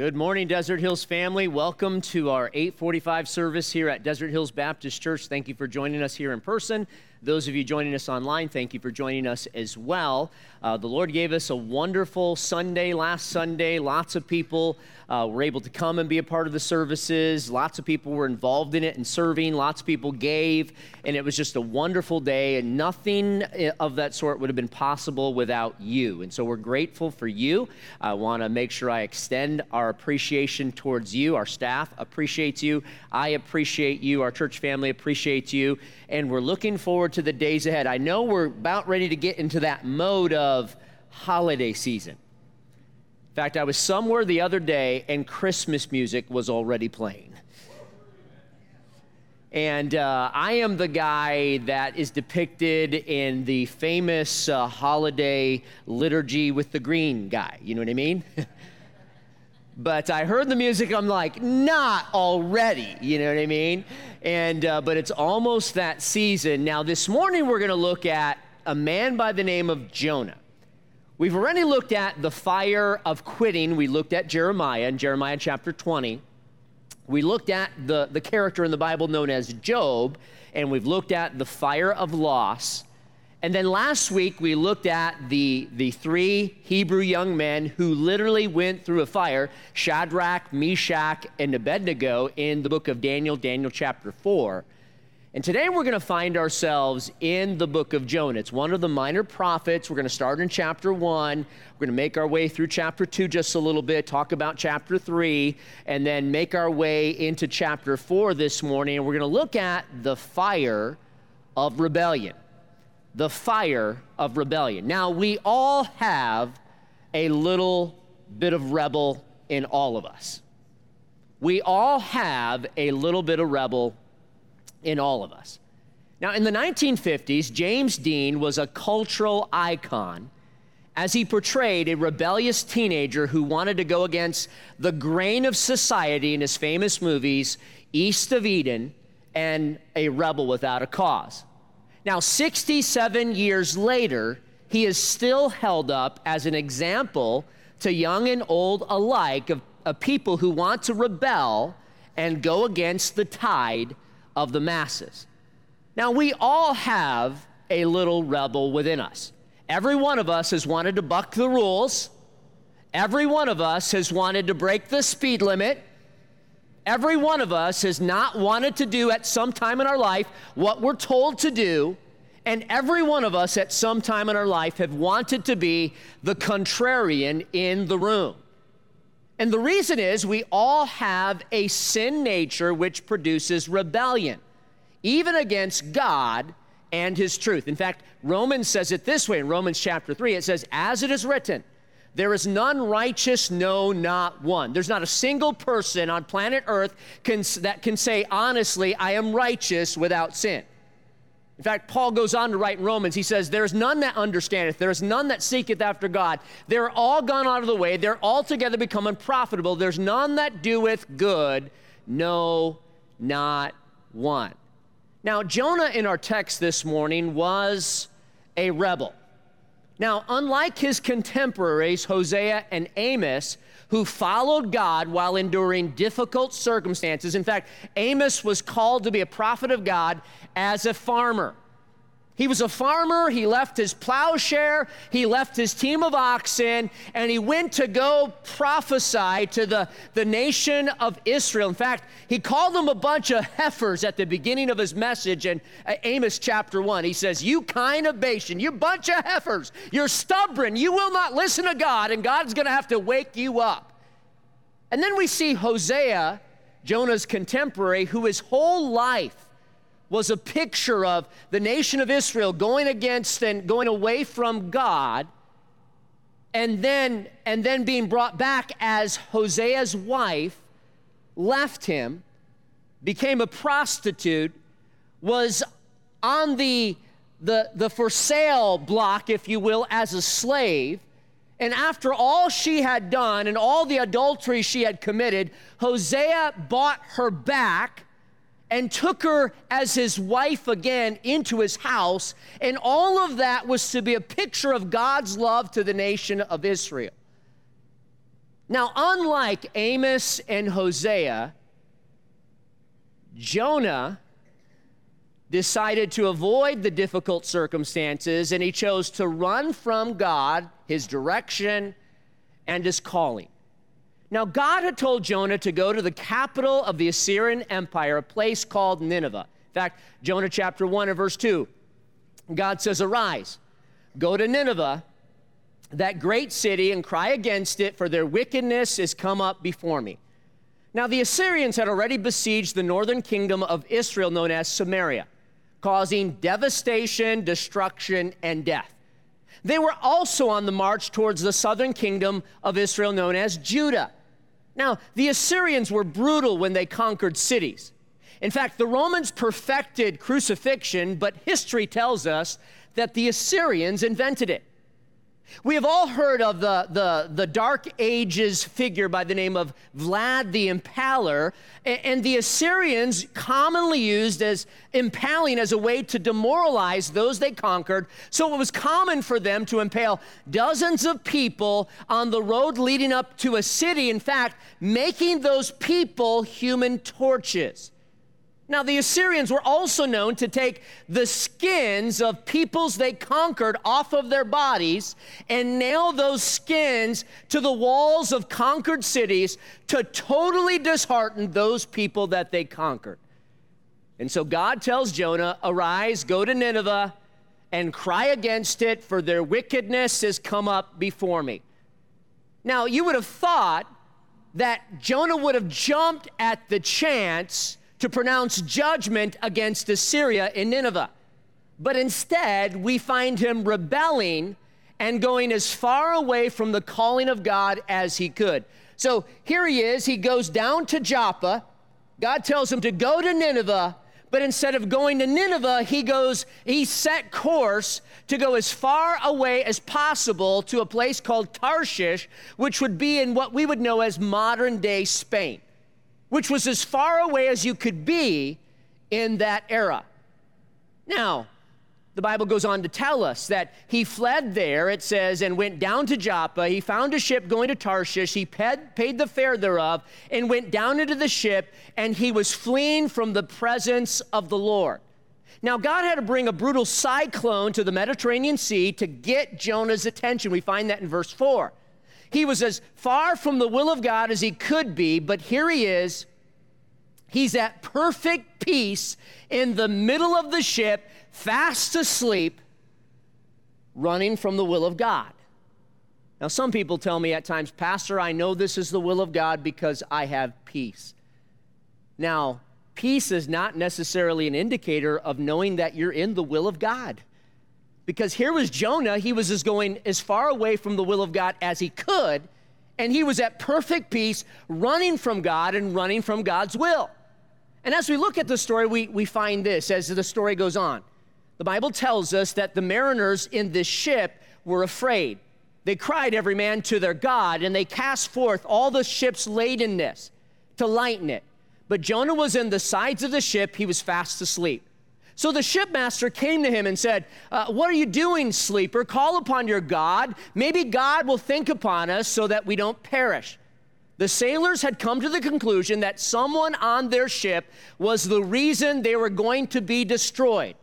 Good morning, Desert Hills family. Welcome to our 845 service here at Desert Hills Baptist Church. Thank you for joining us here in person. Those of you joining us online, thank you for joining us as well. Uh, the Lord gave us a wonderful Sunday last Sunday. Lots of people uh, were able to come and be a part of the services. Lots of people were involved in it and serving. Lots of people gave, and it was just a wonderful day. And nothing eh, of that sort would have been possible without you. And so we're grateful for you. I want to make sure I extend our appreciation towards you. Our staff appreciates you. I appreciate you. Our church family appreciates you. And we're looking forward to the days ahead. I know we're about ready to get into that mode of holiday season. In fact, I was somewhere the other day and Christmas music was already playing. And uh, I am the guy that is depicted in the famous uh, holiday liturgy with the green guy. You know what I mean? but I heard the music. I'm like, not already. You know what I mean? And uh, but it's almost that season now. This morning we're going to look at a man by the name of Jonah. We've already looked at the fire of quitting. We looked at Jeremiah in Jeremiah chapter 20. We looked at the, the character in the Bible known as Job, and we've looked at the fire of loss. And then last week we looked at the, the three Hebrew young men who literally went through a fire Shadrach, Meshach, and Abednego in the book of Daniel, Daniel chapter 4. And today we're going to find ourselves in the book of Jonah. It's one of the minor prophets. We're going to start in chapter one. We're going to make our way through chapter two just a little bit, talk about chapter three, and then make our way into chapter four this morning. And we're going to look at the fire of rebellion. The fire of rebellion. Now, we all have a little bit of rebel in all of us. We all have a little bit of rebel in all of us. Now, in the 1950s, James Dean was a cultural icon as he portrayed a rebellious teenager who wanted to go against the grain of society in his famous movies, East of Eden and A Rebel Without a Cause. Now, 67 years later, he is still held up as an example to young and old alike of, of people who want to rebel and go against the tide of the masses. Now, we all have a little rebel within us. Every one of us has wanted to buck the rules. Every one of us has wanted to break the speed limit. Every one of us has not wanted to do at some time in our life what we're told to do. And every one of us at some time in our life have wanted to be the contrarian in the room. And the reason is we all have a sin nature which produces rebellion, even against God and His truth. In fact, Romans says it this way in Romans chapter 3 it says, As it is written, there is none righteous, no, not one. There's not a single person on planet Earth can, that can say, honestly, I am righteous without sin. In fact, Paul goes on to write in Romans, he says, There is none that understandeth, there is none that seeketh after God. They're all gone out of the way, they're altogether become unprofitable. There's none that doeth good, no, not one. Now, Jonah in our text this morning was a rebel. Now, unlike his contemporaries, Hosea and Amos, who followed God while enduring difficult circumstances. In fact, Amos was called to be a prophet of God as a farmer. He was a farmer. He left his plowshare. He left his team of oxen, and he went to go prophesy to the, the nation of Israel. In fact, he called them a bunch of heifers at the beginning of his message in uh, Amos chapter 1. He says, You kine of Bashan, you bunch of heifers, you're stubborn. You will not listen to God, and God's going to have to wake you up. And then we see Hosea, Jonah's contemporary, who his whole life was a picture of the nation of Israel going against and going away from God and then and then being brought back as Hosea's wife left him became a prostitute was on the the the for sale block if you will as a slave. And after all she had done and all the adultery she had committed Hosea bought her back and took her as his wife again into his house. And all of that was to be a picture of God's love to the nation of Israel. Now, unlike Amos and Hosea, Jonah decided to avoid the difficult circumstances and he chose to run from God, his direction, and his calling. Now, God had told Jonah to go to the capital of the Assyrian Empire, a place called Nineveh. In fact, Jonah chapter 1 and verse 2, God says, Arise, go to Nineveh, that great city, and cry against it, for their wickedness is come up before me. Now, the Assyrians had already besieged the northern kingdom of Israel, known as Samaria, causing devastation, destruction, and death. They were also on the march towards the southern kingdom of Israel, known as Judah. Now, the Assyrians were brutal when they conquered cities. In fact, the Romans perfected crucifixion, but history tells us that the Assyrians invented it. We have all heard of the, the, the Dark Ages figure by the name of Vlad the Impaler, and the Assyrians commonly used as impaling as a way to demoralize those they conquered. So it was common for them to impale dozens of people on the road leading up to a city, in fact, making those people human torches. Now, the Assyrians were also known to take the skins of peoples they conquered off of their bodies and nail those skins to the walls of conquered cities to totally dishearten those people that they conquered. And so God tells Jonah, Arise, go to Nineveh, and cry against it, for their wickedness has come up before me. Now, you would have thought that Jonah would have jumped at the chance to pronounce judgment against Assyria in Nineveh. But instead, we find him rebelling and going as far away from the calling of God as he could. So here he is, he goes down to Joppa. God tells him to go to Nineveh, but instead of going to Nineveh, he goes, he set course to go as far away as possible to a place called Tarshish, which would be in what we would know as modern day Spain which was as far away as you could be in that era. Now, the Bible goes on to tell us that he fled there, it says, and went down to Joppa. He found a ship going to Tarshish. He paid, the fare thereof and went down into the ship, and he was fleeing from the presence of the Lord. Now, God had to bring a brutal cyclone to the Mediterranean Sea to get Jonah's attention. We find that in verse 4. He was as far from the will of God as he could be, but here he is. He's at perfect peace in the middle of the ship, fast asleep, running from the will of God. Now, some people tell me at times, Pastor, I know this is the will of God because I have peace. Now, peace is not necessarily an indicator of knowing that you're in the will of God. Because here was Jonah, he was as going as far away from the will of God as he could, and he was at perfect peace, running from God and running from God's will. And as we look at the story, we, we find this as the story goes on. The Bible tells us that the mariners in this ship were afraid. They cried every man to their God, and they cast forth all the ship's ladenness to lighten it. But Jonah was in the sides of the ship, he was fast asleep. So the shipmaster came to him and said, uh, What are you doing, sleeper? Call upon your God. Maybe God will think upon us so that we don't perish. The sailors had come to the conclusion that someone on their ship was the reason they were going to be destroyed.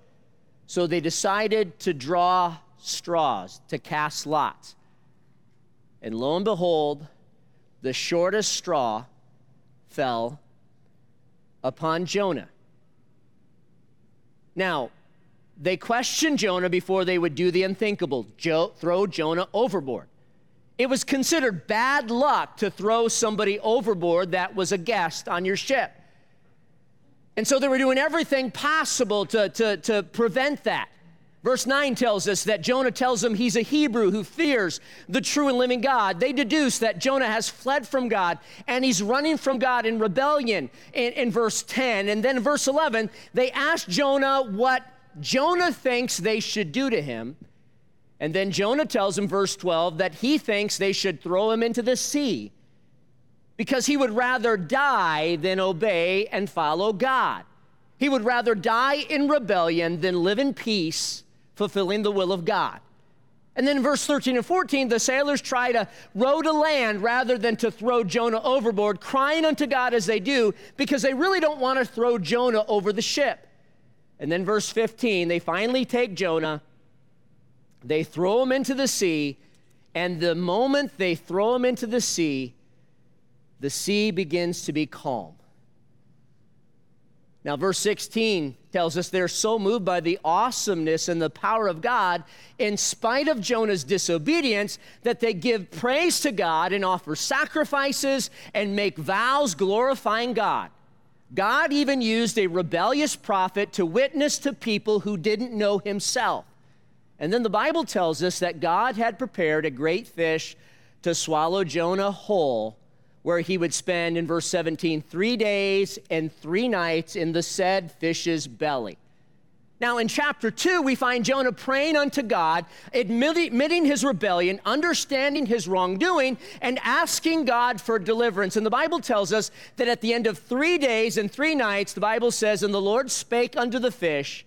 So they decided to draw straws, to cast lots. And lo and behold, the shortest straw fell upon Jonah. Now, they questioned Jonah before they would do the unthinkable jo- throw Jonah overboard. It was considered bad luck to throw somebody overboard that was a guest on your ship. And so they were doing everything possible to, to, to prevent that. Verse 9 tells us that Jonah tells them he's a Hebrew who fears the true and living God. They deduce that Jonah has fled from God and he's running from God in rebellion in, in verse 10. And then verse 11, they ask Jonah what Jonah thinks they should do to him. And then Jonah tells him, verse 12, that he thinks they should throw him into the sea because he would rather die than obey and follow God. He would rather die in rebellion than live in peace fulfilling the will of God. And then in verse 13 and 14, the sailors try to row to land rather than to throw Jonah overboard, crying unto God as they do, because they really don't want to throw Jonah over the ship. And then verse 15, they finally take Jonah, they throw him into the sea, and the moment they throw him into the sea, the sea begins to be calm. Now, verse 16 tells us they're so moved by the awesomeness and the power of God, in spite of Jonah's disobedience, that they give praise to God and offer sacrifices and make vows glorifying God. God even used a rebellious prophet to witness to people who didn't know himself. And then the Bible tells us that God had prepared a great fish to swallow Jonah whole where he would spend, in verse 17, three days and three nights in the said fish's belly. Now, in chapter 2, we find Jonah praying unto God, admitting his rebellion, understanding his wrongdoing, and asking God for deliverance. And the Bible tells us that at the end of three days and three nights, the Bible says, And the Lord spake unto the fish,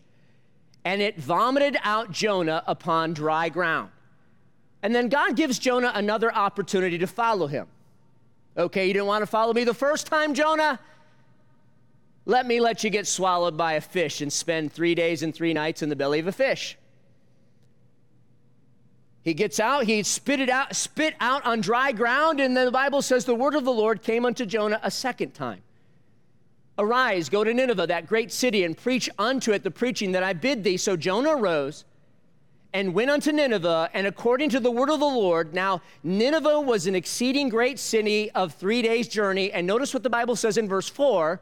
and it vomited out Jonah upon dry ground. And then God gives Jonah another opportunity to follow him. Okay, you didn't want to follow me the first time, Jonah? Let me let you get swallowed by a fish and spend three days and three nights in the belly of a fish. He gets out, he spit it out, spit out on dry ground, and then the Bible says the word of the Lord came unto Jonah a second time. Arise, go to Nineveh, that great city, and preach unto it the preaching that I bid thee. So Jonah arose and went unto Nineveh, and according to the word of the Lord, now Nineveh was an exceeding great city of three days' journey. And notice what the Bible says in verse 4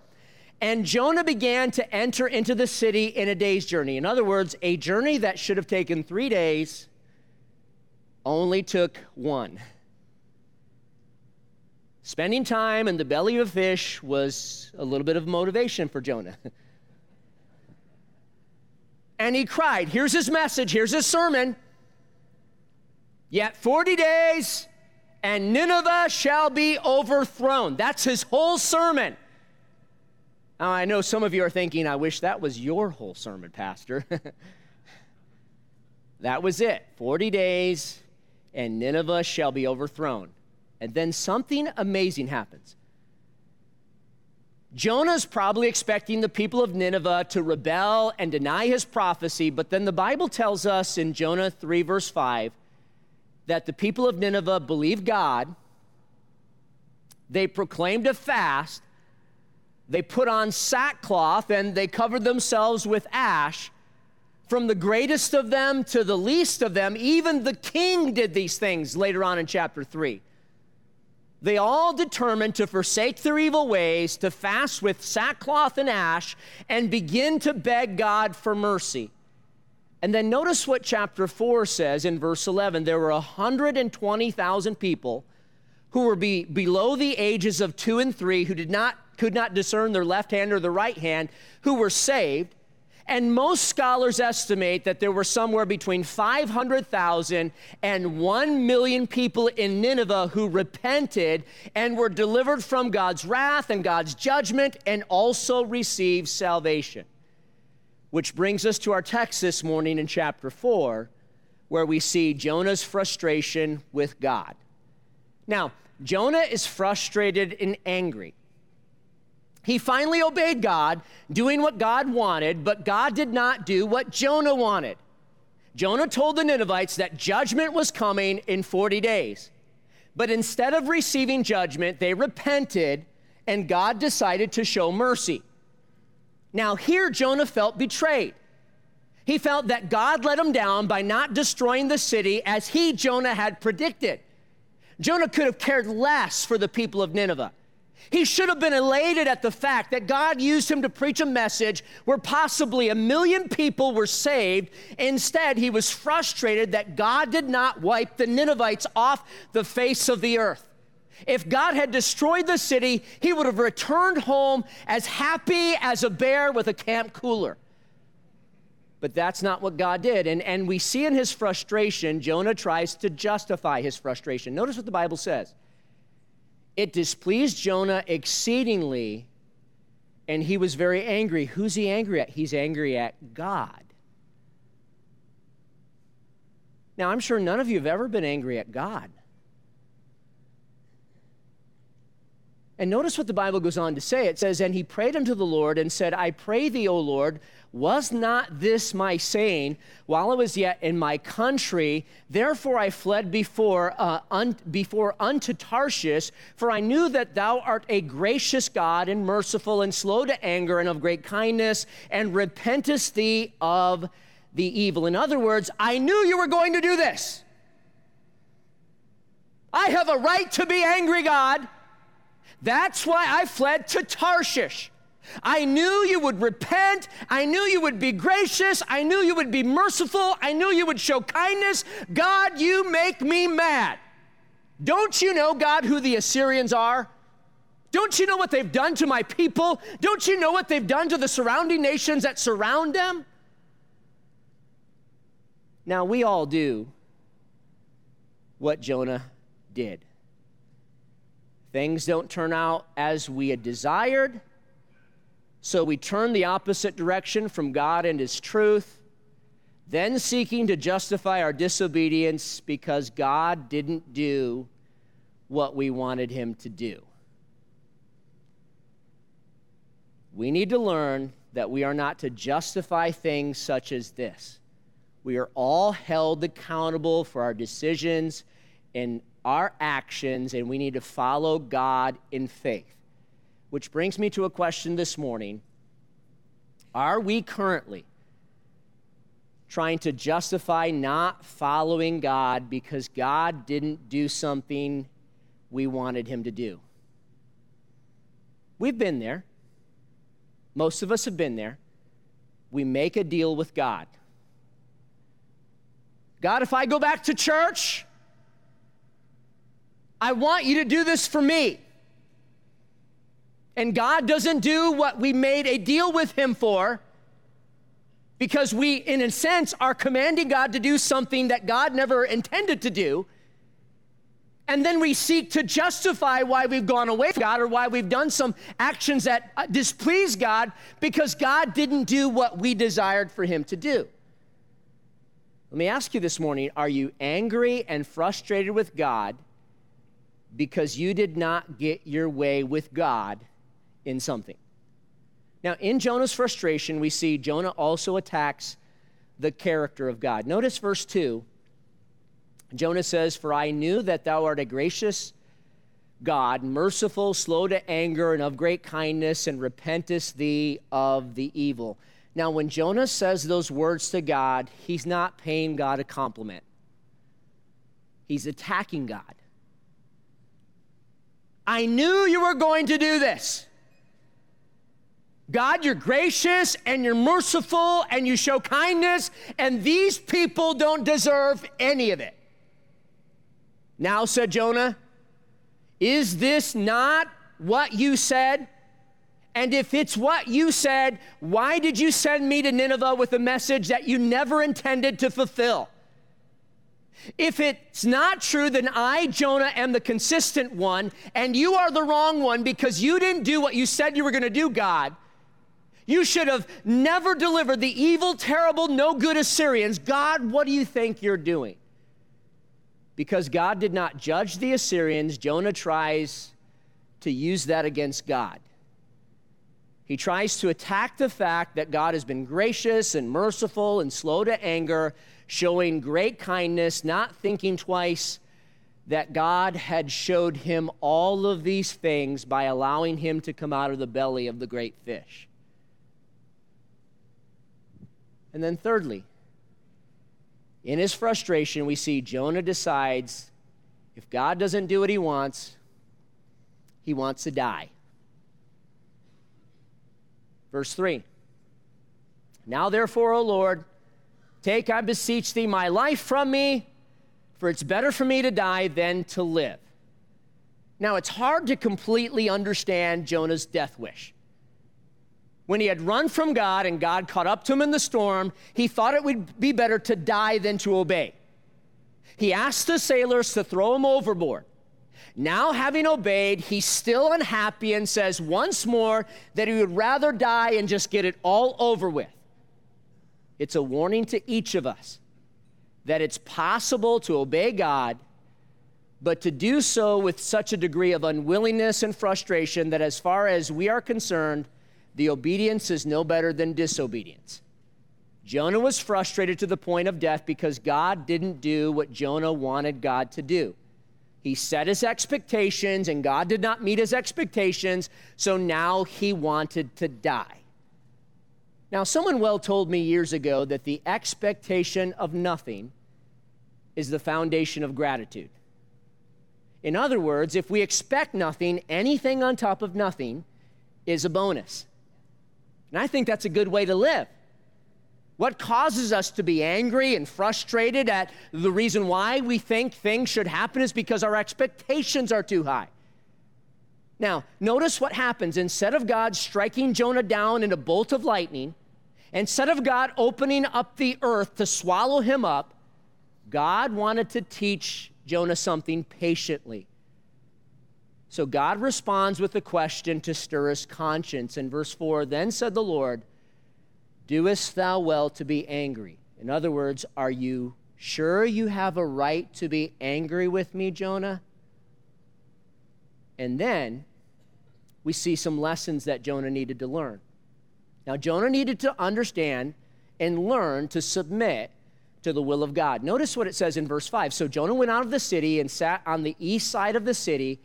and Jonah began to enter into the city in a day's journey. In other words, a journey that should have taken three days only took one. Spending time in the belly of a fish was a little bit of motivation for Jonah. and he cried. Here's his message, here's his sermon. Yet 40 days, and Nineveh shall be overthrown. That's his whole sermon. Now, I know some of you are thinking, I wish that was your whole sermon, Pastor. that was it 40 days, and Nineveh shall be overthrown. And then something amazing happens. Jonah's probably expecting the people of Nineveh to rebel and deny his prophecy, but then the Bible tells us in Jonah 3, verse 5, that the people of Nineveh believed God, they proclaimed a fast, they put on sackcloth, and they covered themselves with ash. From the greatest of them to the least of them, even the king did these things later on in chapter 3 they all determined to forsake their evil ways, to fast with sackcloth and ash, and begin to beg God for mercy. And then notice what chapter 4 says in verse 11. There were 120,000 people who were be, below the ages of two and three, who did not, could not discern their left hand or the right hand, who were saved. And most scholars estimate that there were somewhere between 500,000 and 1 million people in Nineveh who repented and were delivered from God's wrath and God's judgment and also received salvation. Which brings us to our text this morning in chapter 4, where we see Jonah's frustration with God. Now, Jonah is frustrated and angry. He finally obeyed God, doing what God wanted, but God did not do what Jonah wanted. Jonah told the Ninevites that judgment was coming in 40 days. But instead of receiving judgment, they repented and God decided to show mercy. Now, here Jonah felt betrayed. He felt that God let him down by not destroying the city as he, Jonah, had predicted. Jonah could have cared less for the people of Nineveh. He should have been elated at the fact that God used him to preach a message where possibly a million people were saved. Instead, he was frustrated that God did not wipe the Ninevites off the face of the earth. If God had destroyed the city, he would have returned home as happy as a bear with a camp cooler. But that's not what God did. And, and we see in his frustration, Jonah tries to justify his frustration. Notice what the Bible says. It displeased Jonah exceedingly, and he was very angry. Who's he angry at? He's angry at God. Now, I'm sure none of you have ever been angry at God. And notice what the Bible goes on to say. It says, And he prayed unto the Lord and said, I pray thee, O Lord, was not this my saying while I was yet in my country? Therefore I fled before, uh, un- before unto Tarshish, for I knew that thou art a gracious God and merciful and slow to anger and of great kindness, and repentest thee of the evil. In other words, I knew you were going to do this. I have a right to be angry, God. That's why I fled to Tarshish. I knew you would repent. I knew you would be gracious. I knew you would be merciful. I knew you would show kindness. God, you make me mad. Don't you know, God, who the Assyrians are? Don't you know what they've done to my people? Don't you know what they've done to the surrounding nations that surround them? Now, we all do what Jonah did. Things don't turn out as we had desired, so we turn the opposite direction from God and His truth, then seeking to justify our disobedience because God didn't do what we wanted Him to do. We need to learn that we are not to justify things such as this. We are all held accountable for our decisions and our actions, and we need to follow God in faith. Which brings me to a question this morning Are we currently trying to justify not following God because God didn't do something we wanted Him to do? We've been there. Most of us have been there. We make a deal with God. God, if I go back to church, I want you to do this for me. And God doesn't do what we made a deal with Him for because we, in a sense, are commanding God to do something that God never intended to do. And then we seek to justify why we've gone away from God or why we've done some actions that uh, displease God because God didn't do what we desired for Him to do. Let me ask you this morning are you angry and frustrated with God because you did not get your way with God in something. Now, in Jonah's frustration, we see Jonah also attacks the character of God. Notice verse 2. Jonah says, For I knew that thou art a gracious God, merciful, slow to anger, and of great kindness, and repentest thee of the evil. Now, when Jonah says those words to God, he's not paying God a compliment, he's attacking God. I knew you were going to do this. God, you're gracious and you're merciful and you show kindness, and these people don't deserve any of it. Now, said Jonah, is this not what you said? And if it's what you said, why did you send me to Nineveh with a message that you never intended to fulfill? If it's not true, then I, Jonah, am the consistent one, and you are the wrong one because you didn't do what you said you were going to do, God. You should have never delivered the evil, terrible, no good Assyrians. God, what do you think you're doing? Because God did not judge the Assyrians, Jonah tries to use that against God. He tries to attack the fact that God has been gracious and merciful and slow to anger showing great kindness, not thinking twice that God had showed him all of these things by allowing him to come out of the belly of the great fish. And then, thirdly, in his frustration, we see Jonah decides if God doesn't do what he wants, he wants to die. Verse 3 Now, therefore, O Lord, Take, I beseech thee, my life from me, for it's better for me to die than to live. Now, it's hard to completely understand Jonah's death wish. When he had run from God and God caught up to him in the storm, he thought it would be better to die than to obey. He asked the sailors to throw him overboard. Now, having obeyed, he's still unhappy and says once more that he would rather die and just get it all over with. It's a warning to each of us that it's possible to obey God, but to do so with such a degree of unwillingness and frustration that, as far as we are concerned, the obedience is no better than disobedience. Jonah was frustrated to the point of death because God didn't do what Jonah wanted God to do. He set his expectations and God did not meet his expectations, so now he wanted to die. Now, someone well told me years ago that the expectation of nothing is the foundation of gratitude. In other words, if we expect nothing, anything on top of nothing is a bonus. And I think that's a good way to live. What causes us to be angry and frustrated at the reason why we think things should happen is because our expectations are too high. Now, notice what happens. Instead of God striking Jonah down in a bolt of lightning, instead of God opening up the earth to swallow him up, God wanted to teach Jonah something patiently. So God responds with a question to stir his conscience. In verse 4, then said the Lord, Doest thou well to be angry? In other words, are you sure you have a right to be angry with me, Jonah? And then we see some lessons that Jonah needed to learn. Now, Jonah needed to understand and learn to submit to the will of God. Notice what it says in verse 5. So Jonah went out of the city and sat on the east side of the city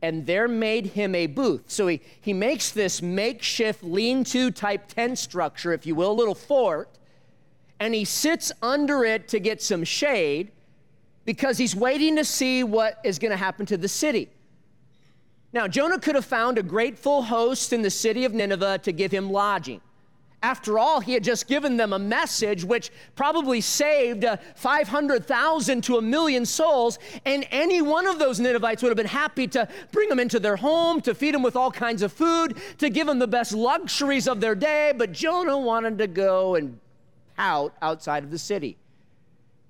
and there made him a booth. So he, he makes this makeshift lean to type tent structure, if you will, a little fort, and he sits under it to get some shade because he's waiting to see what is going to happen to the city. Now, Jonah could have found a grateful host in the city of Nineveh to give him lodging. After all, he had just given them a message which probably saved uh, 500,000 to a million souls, and any one of those Ninevites would have been happy to bring them into their home, to feed them with all kinds of food, to give them the best luxuries of their day. But Jonah wanted to go and pout outside of the city.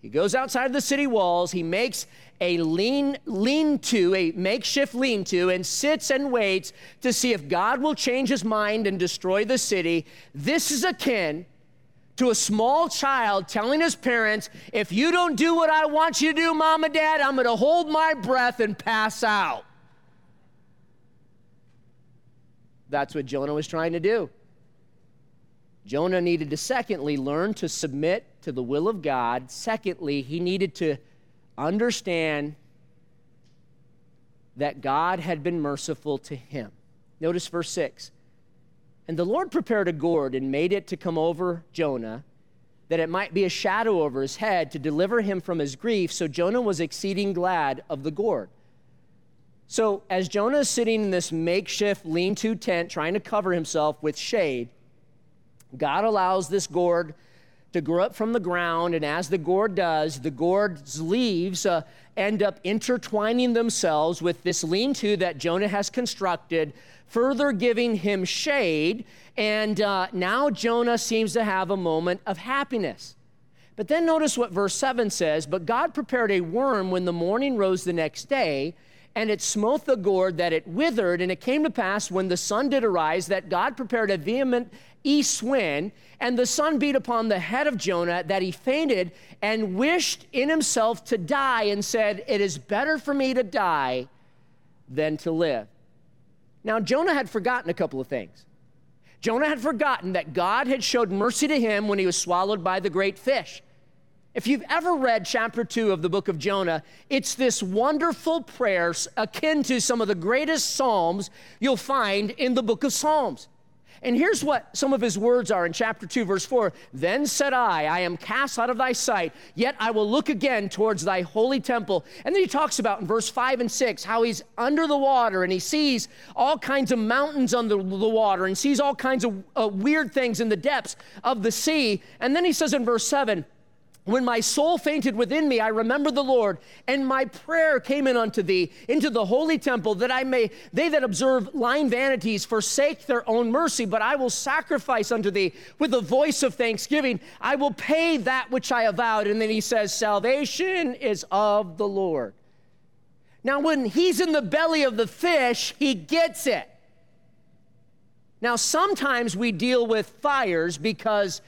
He goes outside the city walls, he makes a lean lean to, a makeshift lean to, and sits and waits to see if God will change his mind and destroy the city. This is akin to a small child telling his parents, If you don't do what I want you to do, mom and dad, I'm going to hold my breath and pass out. That's what Jonah was trying to do. Jonah needed to, secondly, learn to submit to the will of God. Secondly, he needed to understand that God had been merciful to him. Notice verse 6. And the Lord prepared a gourd and made it to come over Jonah, that it might be a shadow over his head to deliver him from his grief. So Jonah was exceeding glad of the gourd. So, as Jonah is sitting in this makeshift lean to tent trying to cover himself with shade, God allows this gourd to grow up from the ground, and as the gourd does, the gourd's leaves uh, end up intertwining themselves with this lean to that Jonah has constructed, further giving him shade. And uh, now Jonah seems to have a moment of happiness. But then notice what verse 7 says But God prepared a worm when the morning rose the next day, and it smote the gourd that it withered. And it came to pass when the sun did arise that God prepared a vehement east wind, and the sun beat upon the head of Jonah that he fainted and wished in himself to die and said, It is better for me to die than to live. Now, Jonah had forgotten a couple of things. Jonah had forgotten that God had showed mercy to him when he was swallowed by the great fish. If you've ever read chapter two of the book of Jonah, it's this wonderful prayer akin to some of the greatest Psalms you'll find in the book of Psalms. And here's what some of his words are in chapter 2, verse 4 Then said I, I am cast out of thy sight, yet I will look again towards thy holy temple. And then he talks about in verse 5 and 6 how he's under the water and he sees all kinds of mountains under the water and sees all kinds of uh, weird things in the depths of the sea. And then he says in verse 7, when my soul fainted within me, I remembered the Lord, and my prayer came in unto thee into the holy temple, that I may, they that observe lying vanities forsake their own mercy, but I will sacrifice unto thee with a voice of thanksgiving. I will pay that which I avowed. And then he says, Salvation is of the Lord. Now, when he's in the belly of the fish, he gets it. Now, sometimes we deal with fires because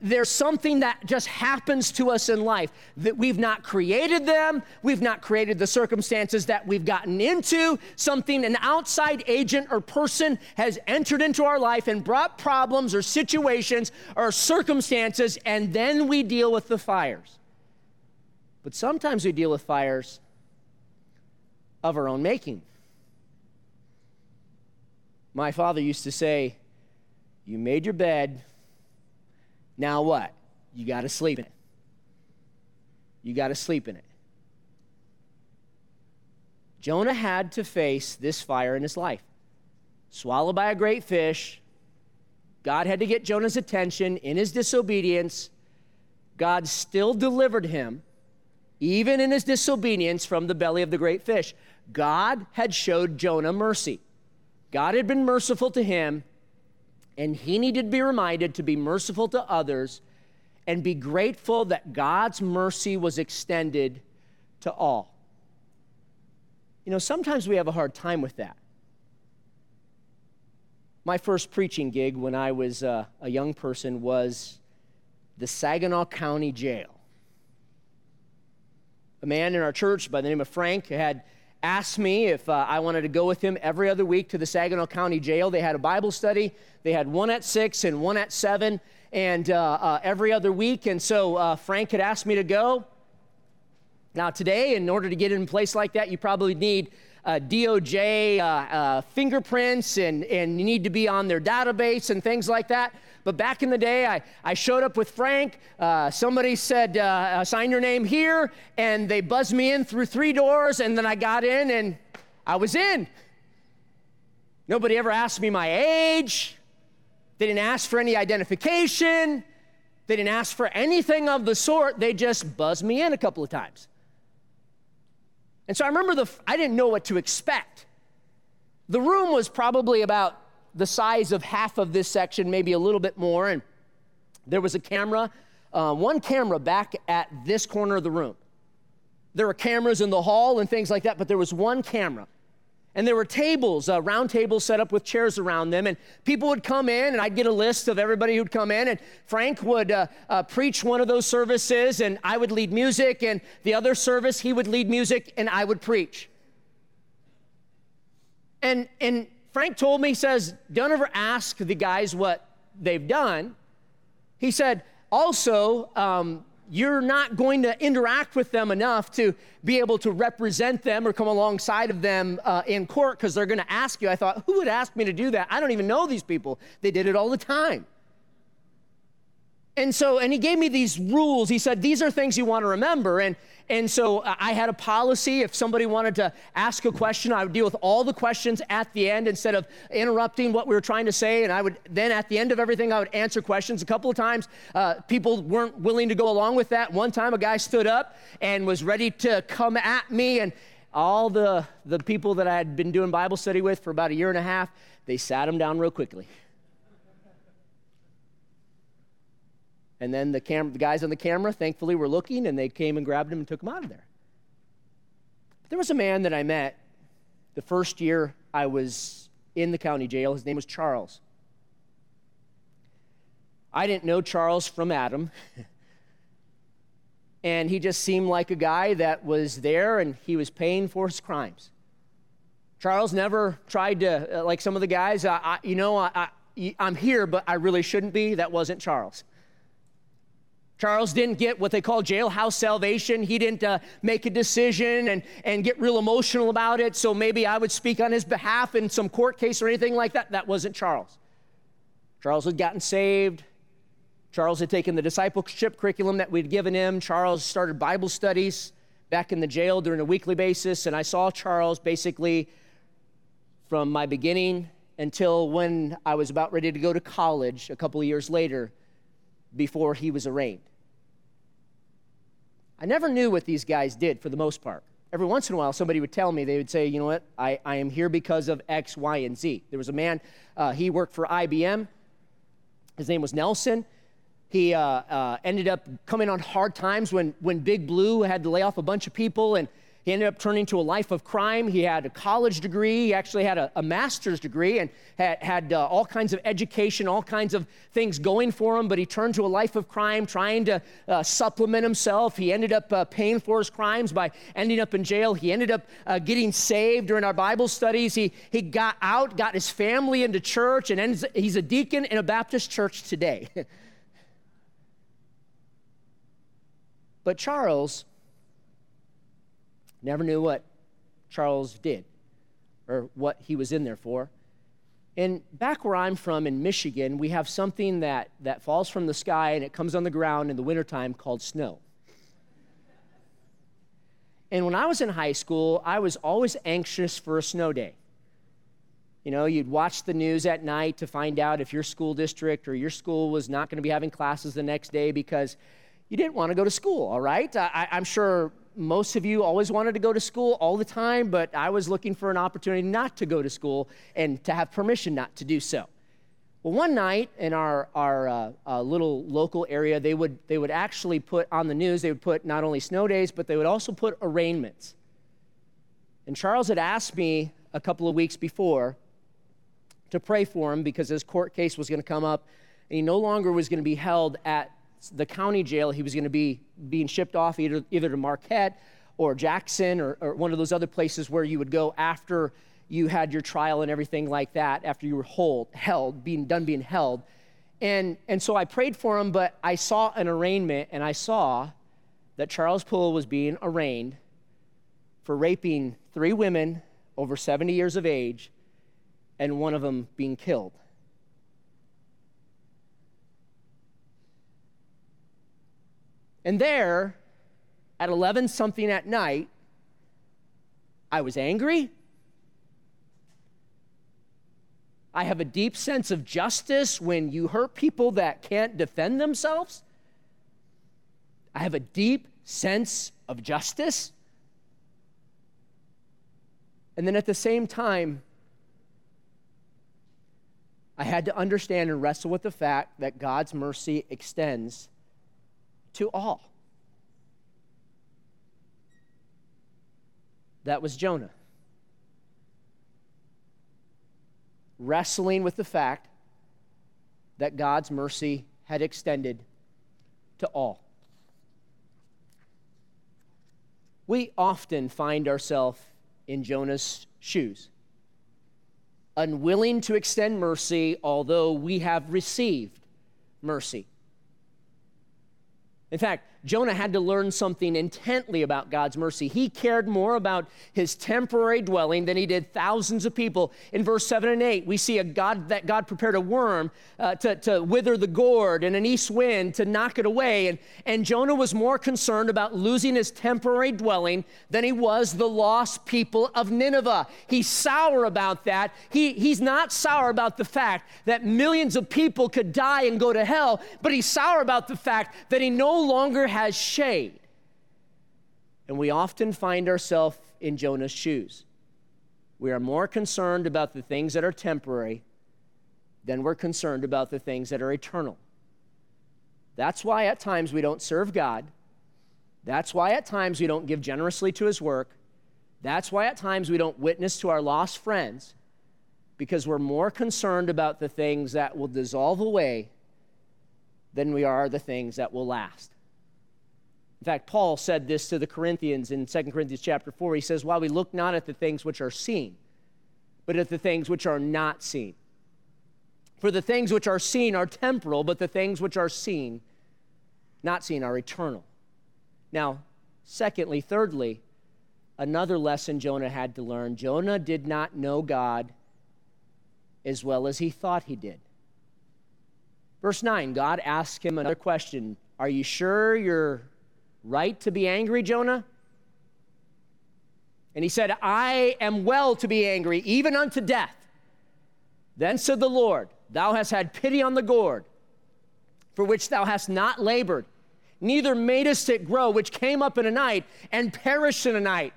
there's something that just happens to us in life that we've not created them, we've not created the circumstances that we've gotten into. Something, an outside agent or person has entered into our life and brought problems or situations or circumstances, and then we deal with the fires. But sometimes we deal with fires of our own making. My father used to say, You made your bed now what? You got to sleep in it. You got to sleep in it. Jonah had to face this fire in his life. Swallowed by a great fish. God had to get Jonah's attention in his disobedience. God still delivered him, even in his disobedience, from the belly of the great fish. God had showed Jonah mercy. God had been merciful to him, and he needed to be reminded to be merciful to others and be grateful that God's mercy was extended to all. You know, sometimes we have a hard time with that. My first preaching gig when I was uh, a young person was the Saginaw County Jail. A man in our church by the name of Frank had asked me if uh, I wanted to go with him every other week to the Saginaw County Jail. They had a Bible study. They had one at six and one at seven, and uh, uh, every other week. And so uh, Frank had asked me to go. Now, today, in order to get in a place like that, you probably need DOJ uh, uh, fingerprints and, and you need to be on their database and things like that. But back in the day, I, I showed up with Frank. Uh, somebody said, uh, uh, sign your name here. And they buzzed me in through three doors. And then I got in and I was in. Nobody ever asked me my age. They didn't ask for any identification. They didn't ask for anything of the sort. They just buzzed me in a couple of times. And so I remember the, I didn't know what to expect. The room was probably about the size of half of this section, maybe a little bit more. And there was a camera, uh, one camera back at this corner of the room. There were cameras in the hall and things like that, but there was one camera. And there were tables, uh, round tables set up with chairs around them. And people would come in, and I'd get a list of everybody who'd come in. And Frank would uh, uh, preach one of those services, and I would lead music. And the other service, he would lead music, and I would preach. And, and Frank told me, he says, don't ever ask the guys what they've done. He said, also, um, you're not going to interact with them enough to be able to represent them or come alongside of them uh, in court because they're going to ask you. I thought, who would ask me to do that? I don't even know these people. They did it all the time. And so, and he gave me these rules. He said, these are things you want to remember. And, and so I had a policy. If somebody wanted to ask a question, I would deal with all the questions at the end instead of interrupting what we were trying to say. And I would then, at the end of everything, I would answer questions. A couple of times, uh, people weren't willing to go along with that. One time, a guy stood up and was ready to come at me. And all the, the people that I had been doing Bible study with for about a year and a half, they sat him down real quickly. And then the, cam- the guys on the camera, thankfully, were looking and they came and grabbed him and took him out of there. But there was a man that I met the first year I was in the county jail. His name was Charles. I didn't know Charles from Adam. and he just seemed like a guy that was there and he was paying for his crimes. Charles never tried to, uh, like some of the guys, I, I, you know, I, I'm here, but I really shouldn't be. That wasn't Charles. Charles didn't get what they call jailhouse salvation. He didn't uh, make a decision and, and get real emotional about it. So maybe I would speak on his behalf in some court case or anything like that. That wasn't Charles. Charles had gotten saved. Charles had taken the discipleship curriculum that we'd given him. Charles started Bible studies back in the jail during a weekly basis. And I saw Charles basically from my beginning until when I was about ready to go to college a couple of years later before he was arraigned. I never knew what these guys did for the most part. Every once in a while, somebody would tell me, they would say, you know what, I, I am here because of X, Y, and Z. There was a man, uh, he worked for IBM. His name was Nelson. He uh, uh, ended up coming on hard times when, when Big Blue had to lay off a bunch of people, and, He ended up turning to a life of crime. He had a college degree. He actually had a, a master's degree and had, had uh, all kinds of education, all kinds of things going for him. But he turned to a life of crime, trying to uh, supplement himself. He ended up uh, paying for his crimes by ending up in jail. He ended up uh, getting saved during our Bible studies. He, he got out, got his family into church, and ends, he's a deacon in a Baptist church today. but Charles Never knew what Charles did or what he was in there for. And back where I'm from in Michigan, we have something that, that falls from the sky and it comes on the ground in the wintertime called snow. And when I was in high school, I was always anxious for a snow day. You know, you'd watch the news at night to find out if your school district or your school was not going to be having classes the next day because you didn't want to go to school, all right? I, am sure most of you always wanted to go to school all the time, but I was looking for an opportunity not to go to school and to have permission not to do so. Well, one night in our, our uh, uh, little local area, they would, they would actually put on the news, they would put not only snow days, but they would also put arraignments. And Charles had asked me a couple of weeks before to pray for him because his court case was going to come up and he no longer was going to be held at the county jail. He was going to be being shipped off either, either to Marquette or Jackson or, or one of those other places where you would go after you had your trial and everything like that, after you were hold, held, being done being held. And, and so I prayed for him, but I saw an arraignment and I saw that Charles Poole was being arraigned for raping three women over 70 years of age and one of them being killed. And there, at 11 something at night, I was angry. I have a deep sense of justice when you hurt people that can't defend themselves. I have a deep sense of justice. And then at the same time, I had to understand and wrestle with the fact that God's mercy extends to all. That was Jonah. Wrestling with the fact that God's mercy had extended to all. We often find ourselves in Jonah's shoes, unwilling to extend mercy, although we have received mercy. In fact, Jonah had to learn something intently about God's mercy. He cared more about his temporary dwelling than he did thousands of people. In verse 7 and 8, we see a God that God prepared a worm uh, to, to wither the gourd and an east wind to knock it away. And, and Jonah was more concerned about losing his temporary dwelling than he was the lost people of Nineveh. He's sour about that. He, he's not sour about the fact that millions of people could die and go to hell, but he's sour about the fact that he no longer has shade. And we often find ourselves in Jonah's shoes. We are more concerned about the things that are temporary than we're concerned about the things that are eternal. That's why at times we don't serve God. That's why at times we don't give generously to His work. That's why at times we don't witness to our lost friends because we're more concerned about the things that will dissolve away than we are the things that will last. In fact, Paul said this to the Corinthians in 2 Corinthians chapter 4. He says, While we look not at the things which are seen, but at the things which are not seen. For the things which are seen are temporal, but the things which are seen, not seen, are eternal. Now, secondly, thirdly, another lesson Jonah had to learn Jonah did not know God as well as he thought he did. Verse 9, God asked him another question Are you sure you're right to be angry, Jonah? And he said, I am well to be angry, even unto death. Then said the Lord, Thou hast had pity on the gourd, for which thou hast not labored, neither madest it grow, which came up in a night and perished in a night.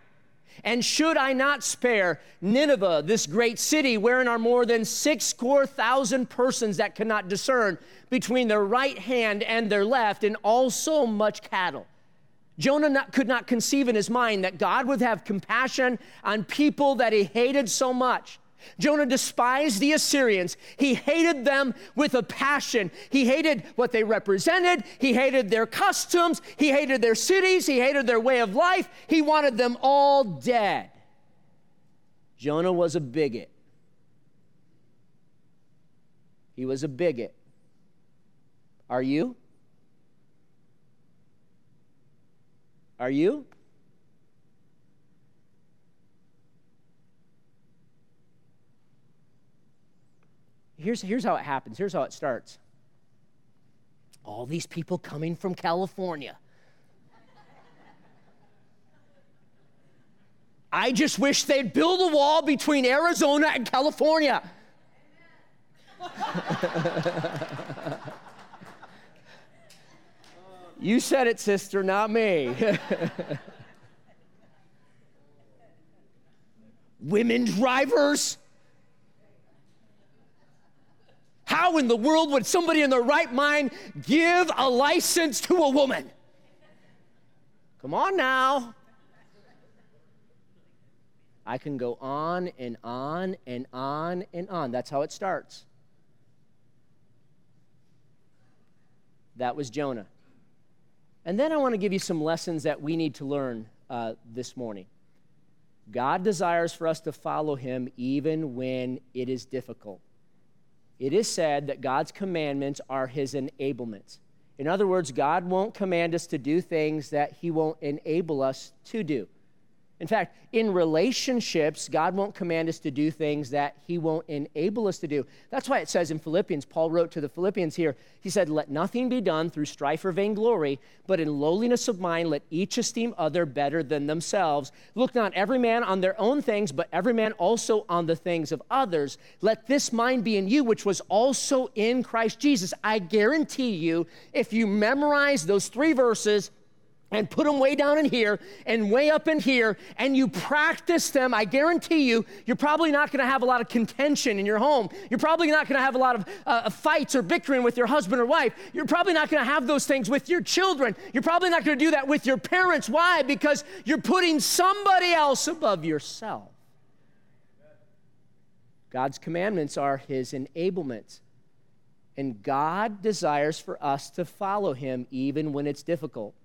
And should I not spare Nineveh, this great city, wherein are more than six score thousand persons that cannot discern between their right hand and their left, and also much cattle? Jonah not, could not conceive in his mind that God would have compassion on people that he hated so much. Jonah despised the Assyrians. He hated them with a passion. He hated what they represented. He hated their customs. He hated their cities. He hated their way of life. He wanted them all dead. Jonah was a bigot. He was a bigot. Are you? Are you? Here's, here's how it happens. Here's how it starts. All these people coming from California. I just wish they'd build a wall between Arizona and California. you said it, sister, not me. Women drivers. How in the world would somebody in their right mind give a license to a woman? Come on now. I can go on and on and on and on. That's how it starts. That was Jonah. And then I want to give you some lessons that we need to learn uh, this morning. God desires for us to follow him even when it is difficult. It is said that God's commandments are his enablements. In other words, God won't command us to do things that he won't enable us to do. In fact, in relationships, God won't command us to do things that He won't enable us to do. That's why it says in Philippians, Paul wrote to the Philippians here, he said, Let nothing be done through strife or vainglory, but in lowliness of mind, let each esteem other better than themselves. Look not every man on their own things, but every man also on the things of others. Let this mind be in you, which was also in Christ Jesus. I guarantee you, if you memorize those three verses, and put them way down in here and way up in here, and you practice them, I guarantee you, you're probably not going to have a lot of contention in your home. You're probably not going to have a lot of uh, fights or bickering with your husband or wife. You're probably not going to have those things with your children. You're probably not going to do that with your parents. Why? Because you're putting somebody else above yourself. God's commandments are His enablements. And God desires for us to follow Him even when it's difficult.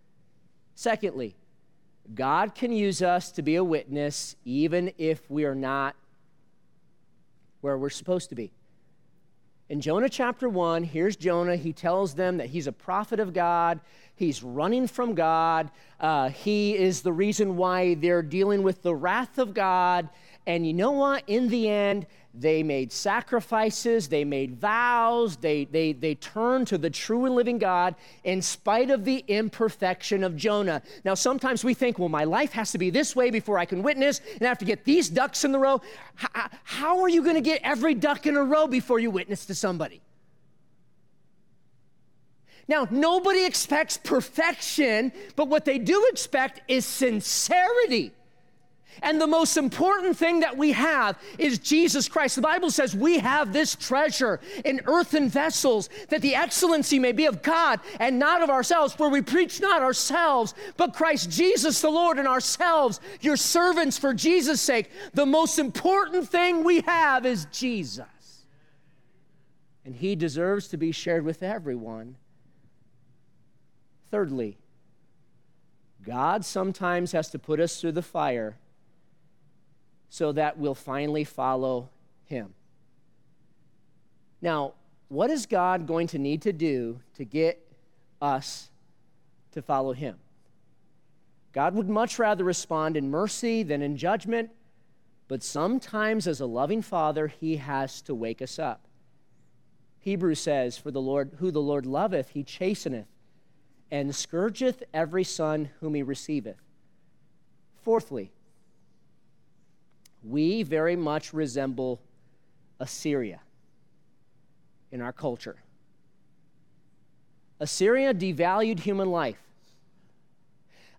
Secondly, God can use us to be a witness even if we are not where we're supposed to be. In Jonah chapter 1, here's Jonah. He tells them that he's a prophet of God. He's running from God. Uh, he is the reason why they're dealing with the wrath of God. And you know what? In the end, they made sacrifices, they made vows, they, they, they turned to the true and living God in spite of the imperfection of Jonah. Now, sometimes we think, well, my life has to be this way before I can witness, and I have to get these ducks in the row. How, how are you going to get every duck in a row before you witness to somebody? Now, nobody expects perfection, but what they do expect is sincerity. And the most important thing that we have is Jesus Christ. The Bible says we have this treasure in earthen vessels, that the excellency may be of God and not of ourselves, for we preach not ourselves, but Christ Jesus the Lord and ourselves, your servants for Jesus' sake. The most important thing we have is Jesus. And he deserves to be shared with everyone. Thirdly, God sometimes has to put us through the fire so that we'll finally follow him. Now, what is God going to need to do to get us to follow him? God would much rather respond in mercy than in judgment, but sometimes, as a loving father, he has to wake us up. Hebrews says, For the Lord, who the Lord loveth, he chasteneth, and scourgeth every son whom he receiveth. Fourthly, we very much resemble Assyria in our culture. Assyria devalued human life.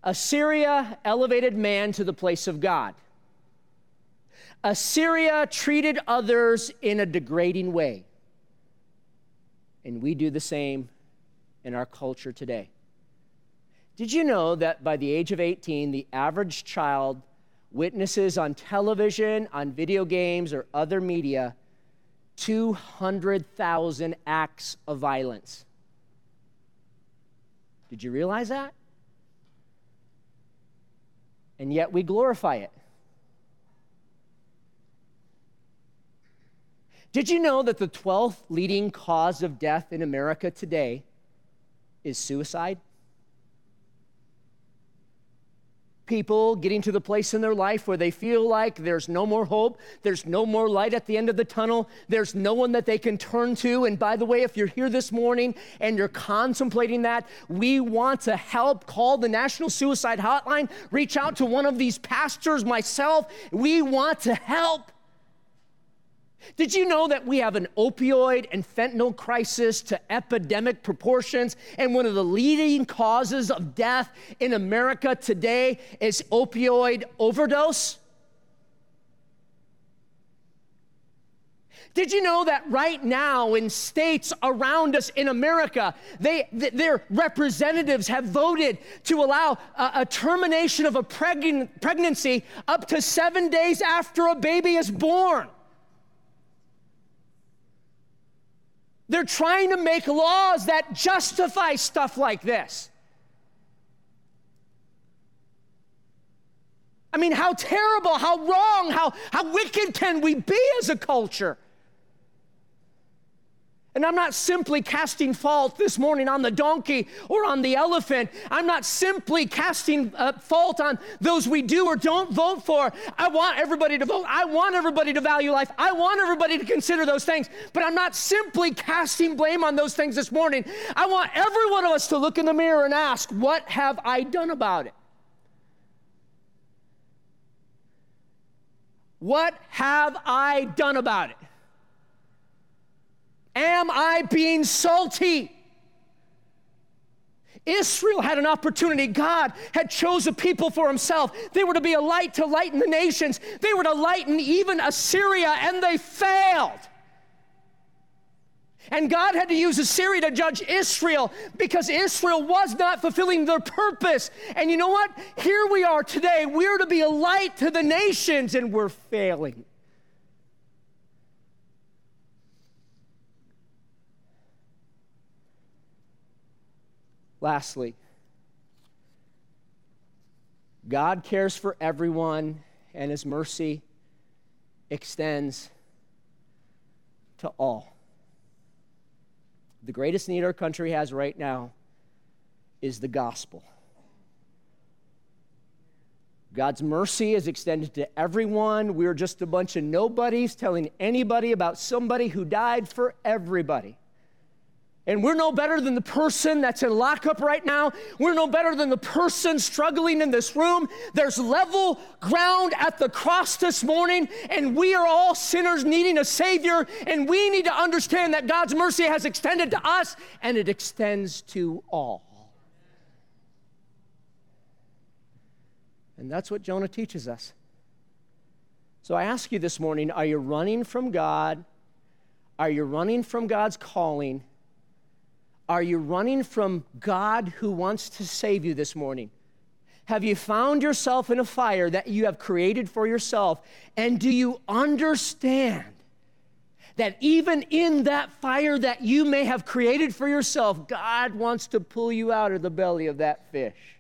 Assyria elevated man to the place of God. Assyria treated others in a degrading way. And we do the same in our culture today. Did you know that by the age of 18, the average child witnesses on television, on video games, or other media 200,000 acts of violence? Did you realize that? And yet we glorify it. Did you know that the 12th leading cause of death in America today is suicide? People getting to the place in their life where they feel like there's no more hope, there's no more light at the end of the tunnel, there's no one that they can turn to. And by the way, if you're here this morning and you're contemplating that, we want to help. Call the National Suicide Hotline, reach out to one of these pastors, myself. We want to help. Did you know that we have an opioid and fentanyl crisis to epidemic proportions? And one of the leading causes of death in America today is opioid overdose? Did you know that right now in states around us in America, they, th- their representatives have voted to allow a, a termination of a pregn- pregnancy up to seven days after a baby is born? They're trying to make laws that justify stuff like this. I mean, how terrible, how wrong, how, how wicked can we be as a culture? And I'm not simply casting fault this morning on the donkey or on the elephant. I'm not simply casting uh, fault on those we do or don't vote for. I want everybody to vote. I want everybody to value life. I want everybody to consider those things. But I'm not simply casting blame on those things this morning. I want every one of us to look in the mirror and ask, What have I done about it? What have I done about it? Am I being salty? Israel had an opportunity. God had chose a people for himself. They were to be a light to lighten the nations. They were to lighten even Assyria, and they failed. And God had to use Assyria to judge Israel because Israel was not fulfilling their purpose. And you know what? Here we are today. We're to be a light to the nations, and we're failing. Lastly, God cares for everyone, and his mercy extends to all. The greatest need our country has right now is the gospel. God's mercy is extended to everyone. We're just a bunch of nobodies telling anybody about somebody who died for everybody. And we're no better than the person that's in lockup right now. We're no better than the person struggling in this room. There's level ground at the cross this morning, and we are all sinners needing a Savior. And we need to understand that God's mercy has extended to us, and it extends to all. And that's what Jonah teaches us. So I ask you this morning are you running from God? Are you running from God's calling? Are you running from God who wants to save you this morning? Have you found yourself in a fire that you have created for yourself? And do you understand that even in that fire that you may have created for yourself, God wants to pull you out of the belly of that fish?